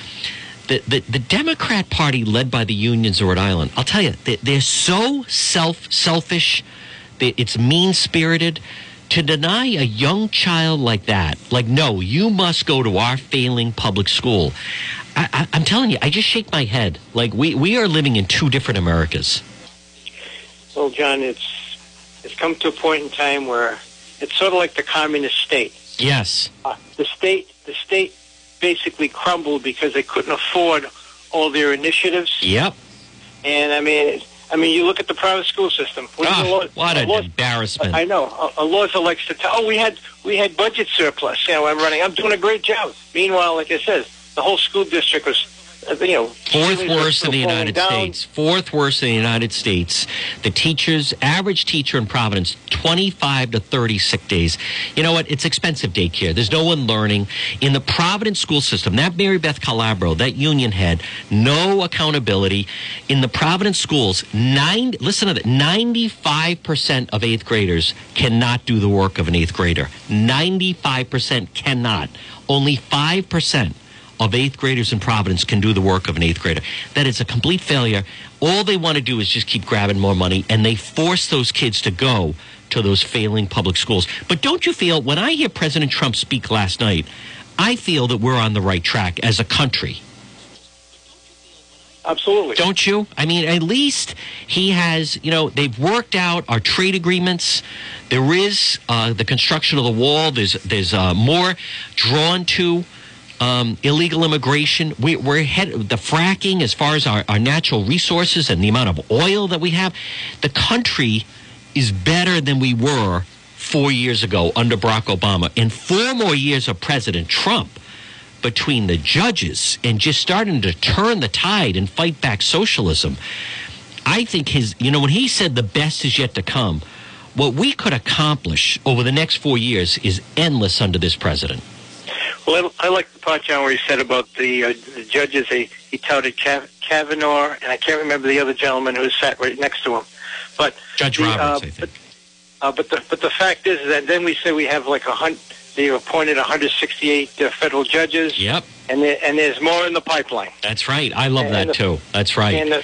The, the, the Democrat Party, led by the unions of Rhode Island, I'll tell you, they, they're so self selfish, it's mean spirited. To deny a young child like that, like, no, you must go to our failing public school. I, I, I'm telling you, I just shake my head. Like we, we are living in two different Americas. Well, John, it's it's come to a point in time where it's sort of like the communist state. Yes. Uh, the state, the state, basically crumbled because they couldn't afford all their initiatives. Yep. And I mean, I mean, you look at the private school system. What, Ah, the law- what an laws- embarrassment. I know. A, a laws elects to tell. Oh, we had we had budget surplus. You know, I'm running. I'm doing a great job. Meanwhile, like I said, the whole school district was, uh, you know, Fourth worst in the United down. States. Fourth worst in the United States. The teachers, average teacher in Providence, 25 to 30 sick days. You know what? It's expensive daycare. There's no one learning. In the Providence school system, that Maribeth Calabro, that union head, no accountability. In the Providence schools, nine, listen to that, 95% of eighth graders cannot do the work of an eighth grader. 95% cannot. Only 5% of eighth graders in Providence can do the work of an eighth grader. That is a complete failure. All they want to do is just keep grabbing more money, and they force those kids to go to those failing public schools. But don't you feel, when I hear President Trump speak last night, I feel that we're on the right track as a country. Absolutely. Don't you? I mean, at least he has, you know, they've worked out our trade agreements. There is uh, the construction of the wall. There's there's uh, more drawn to um, illegal immigration. We, we're head the fracking as far as our, our natural resources and the amount of oil that we have. The country is better than we were four years ago under Barack Obama. and four more years of President Trump, between the judges and just starting to turn the tide and fight back socialism. I think his, you know, when he said the best is yet to come, what we could accomplish over the next four years is endless under this president. Well, I, I like the part, John, where he said about the, uh, the judges. He, he touted Cav- Kavanaugh, and I can't remember the other gentleman who sat right next to him. But Judge the, Roberts, uh, I think. But, uh, but the but the fact is that then we say we have like a hundred. They appointed 168 uh, federal judges. Yep. And there, and there's more in the pipeline. That's right. I love And that the- too. That's right. And, the,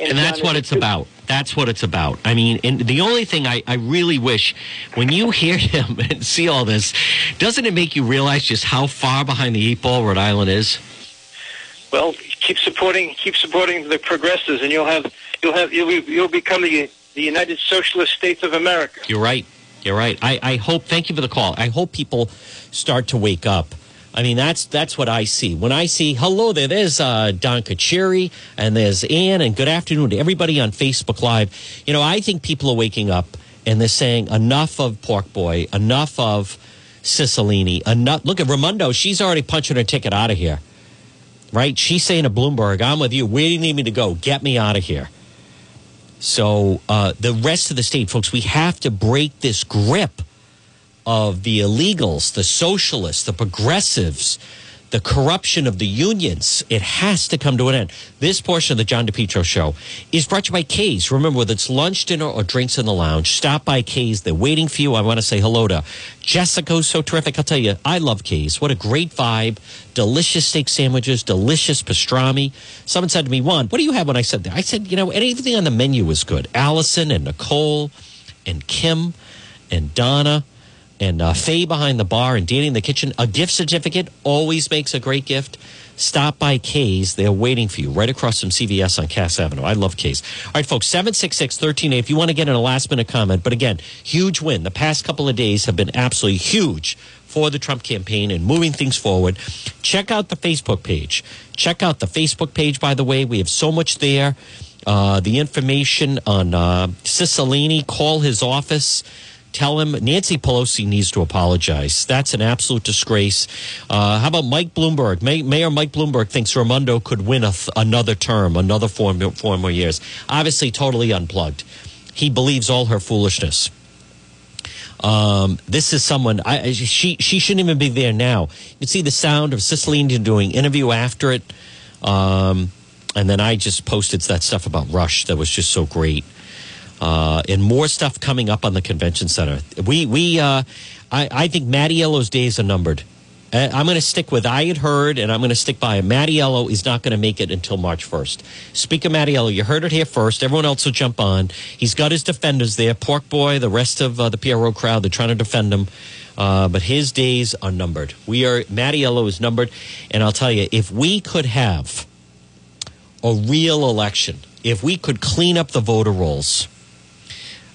and that's John, what it's about. That's what it's about. I mean, and the only thing I, I really wish when you hear him and see all this, doesn't it make you realize just how far behind the eight ball Rhode Island is? Well, keep supporting keep supporting the progressives, and you'll have you'll have you'll be, you'll become the the United Socialist States of America. You're right. You're right. I, I hope. Thank you for the call. I hope people start to wake up. I mean, that's that's what I see when I see. Hello there. There's uh, Don Kachiri and there's Ann and good afternoon to everybody on Facebook Live. You know, I think people are waking up and they're saying enough of Pork Boy, enough of Cicilline, enough. Look at Raimondo. She's already punching her ticket out of here. Right? She's saying to Bloomberg, "I'm with you. Where do you need me to go? Get me out of here." So uh, the rest of the state, folks, we have to break this grip of the illegals, the socialists, the progressives, the corruption of the unions. It has to come to an end. This portion of the John DePetro show is brought to you by K's. Remember, whether it's lunch, dinner, or drinks in the lounge, stop by K's. They're waiting for you. I want to say hello to Jessica, who's so terrific. I'll tell you, I love K's. What a great vibe. Delicious steak sandwiches, delicious pastrami. Someone said to me, Juan, what do you have when I said that? I said, you know, anything on the menu is good. Allison and Nicole and Kim and Donna and uh, Faye behind the bar and Danny in the kitchen. A gift certificate always makes a great gift. Stop by K's. They're waiting for you right across from CVS on Cass Avenue. I love K's. All right, folks, 766 13 If you want to get in a last minute comment, but again, huge win. The past couple of days have been absolutely huge for the Trump campaign and moving things forward. Check out the Facebook page. Check out the Facebook page, by the way. We have so much there. Uh, the information on uh, Cicilline, call his office. Tell him Nancy Pelosi needs to apologize. That's an absolute disgrace. Uh, how about Mike Bloomberg? May, Mayor Mike Bloomberg thinks Raimondo could win th- another term, another four, four more years. Obviously, totally unplugged. He believes all her foolishness. Um, this is someone I, she she shouldn't even be there now. You see the sound of Cicilline doing interview after it, um, and then I just posted that stuff about Rush that was just so great. Uh, and more stuff coming up on the convention center. We we uh, I I think Mattiello's days are numbered. Uh, I'm going to stick with I had heard, and I'm going to stick by it. Mattiello is not going to make it until March 1st. Speaker Mattiello, you heard it here first. Everyone else will jump on. He's got his defenders there. Pork Boy, the rest of uh, the PRO crowd, they're trying to defend him. Uh, but his days are numbered. We are Mattiello is numbered, and I'll tell you, if we could have a real election, if we could clean up the voter rolls,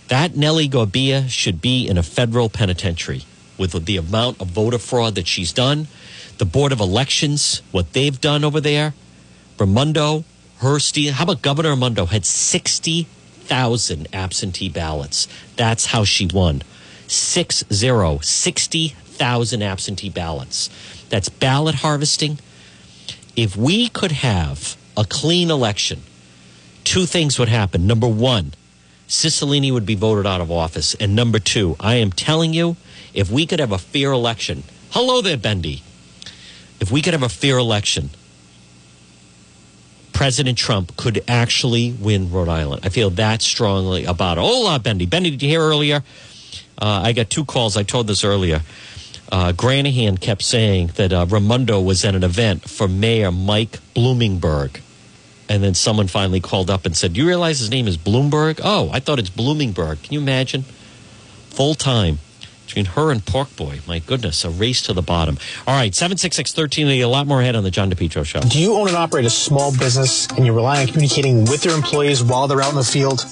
that Nellie Gorbea should be in a federal penitentiary with the amount of voter fraud that she's done. The Board of Elections, what they've done over there. Raimondo, her steal. How about Governor Raimondo had 60,000 absentee ballots. That's how she won. Six zero, 60,000 absentee ballots. That's ballot harvesting. if we could have a clean election, two things would happen. Number one, Cicilline would be voted out of office. And number two, I am telling you, if we could have a fair election, hello there, Bendy. If we could have a fair election, President Trump could actually win Rhode Island. I feel that strongly about it. Hola, Bendy. Bendy, did you hear earlier? Uh, I got two calls. I told this earlier. Uh, Granahan kept saying that uh, was at an event for Mayor Mike Bloomingberg. And then someone finally called up and said, Do you realize his name is Bloomberg? Oh, I thought it's Bloomingberg. Can you imagine? Full time between her and Pork Boy. My goodness, a race to the bottom. All right, 766 1380, a lot more ahead on the John DePetro show. Do you own and operate a small business and you rely on communicating with your employees while they're out in the field?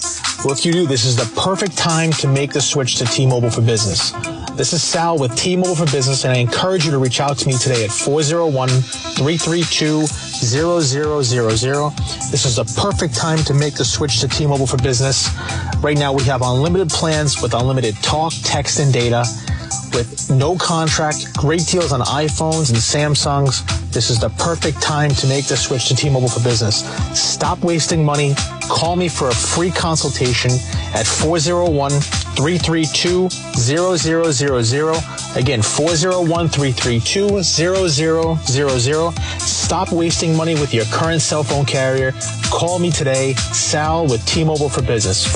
Well, if you do, this is the perfect time to make the switch to T-Mobile for Business. This is Sal with T-Mobile for Business, and I encourage you to reach out to me today at 401-332-0000. This is the perfect time to make the switch to T-Mobile for Business. Right now, we have unlimited plans with unlimited talk, text, and data with no contract, great deals on iPhones and Samsungs. This is the perfect time to make the switch to T-Mobile for Business. Stop wasting money. Call me for a free consultation at 401-332-0000. Again, 401-332-0000. Stop wasting money with your current cell phone carrier. Call me today, Sal with T-Mobile for Business,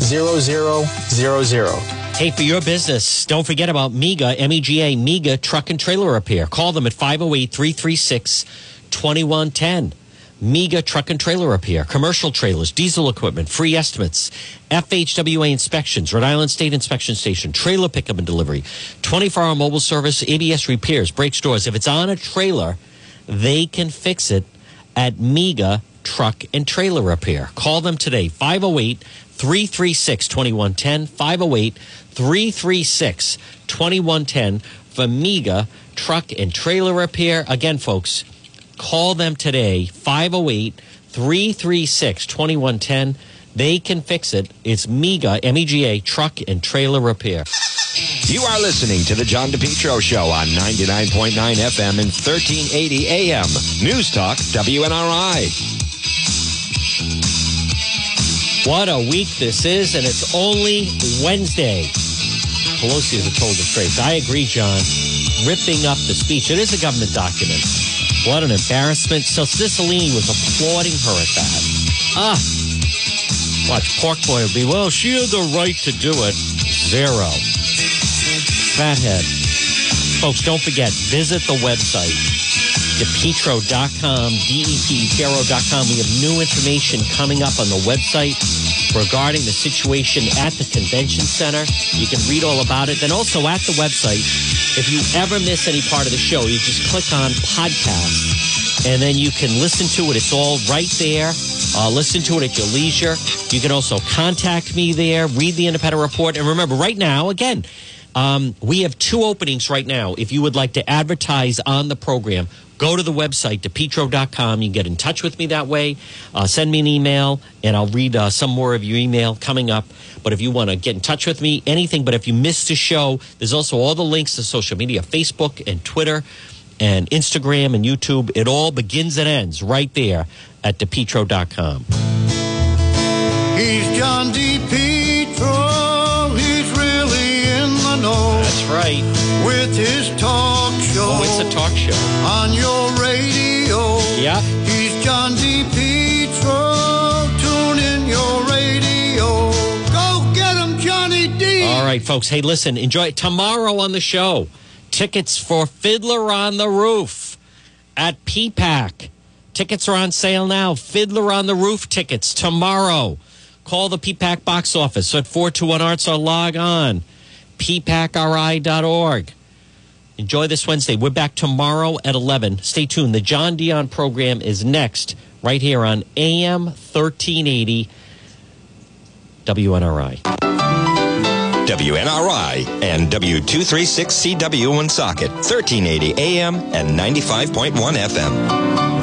401-332-0000. Hey, for your business, don't forget about MEGA, M E G A, MEGA Truck and Trailer Repair. Call them at 508 336 2110. MEGA Truck and Trailer Repair, commercial trailers, diesel equipment, free estimates, FHWA inspections, Rhode Island State Inspection Station, trailer pickup and delivery, 24 hour mobile service, ABS repairs, brake stores. If it's on a trailer, they can fix it at MEGA Truck and Trailer Repair. Call them today, 508 336 2110, 508 336 2110 for MEGA Truck and Trailer Repair. Again, folks, call them today, 508 336 2110. They can fix it. It's MEGA, M E G A, Truck and Trailer Repair. You are listening to the John DePetro Show on 99.9 FM and 1380 AM. News Talk, WNRI. What a week this is, and it's only Wednesday. Pelosi has a the straight. I agree, John. Ripping up the speech. It is a government document. What an embarrassment. So Cicilline was applauding her at that. Ah. Watch Pork Boy will be, well, she had the right to do it. Zero. Fathead. Folks, don't forget, visit the website, depetro.com, D-E-P-T-R-O.com. We have new information coming up on the website regarding the situation at the convention center. You can read all about it. Then also at the website, if you ever miss any part of the show, you just click on podcast and then you can listen to it. It's all right there. Uh, listen to it at your leisure. You can also contact me there, read the independent report. And remember, right now, again, um, we have two openings right now. If you would like to advertise on the program, go to the website, depetro.com. You can get in touch with me that way. Uh, send me an email, and I'll read uh, some more of your email coming up. But if you want to get in touch with me, anything, but if you missed the show, there's also all the links to social media Facebook and Twitter and Instagram and YouTube. It all begins and ends right there at depetro.com. He's John DePetro. Right. With his talk show. Oh, it's a talk show. On your radio. Yeah. He's John DePetro. Tune in your radio. Go get him, Johnny D. All right, folks. Hey, listen, enjoy it. Tomorrow on the show, tickets for Fiddler on the Roof at PPAC. Tickets are on sale now. Fiddler on the Roof tickets tomorrow. Call the PPAC box office at 421 Arts or log on ppacri.org. Enjoy this Wednesday. We're back tomorrow at 11. Stay tuned. The John Dion program is next right here on AM 1380 WNRI. WNRI and W236CW Woonsocket, 1380 AM and 95.1 FM.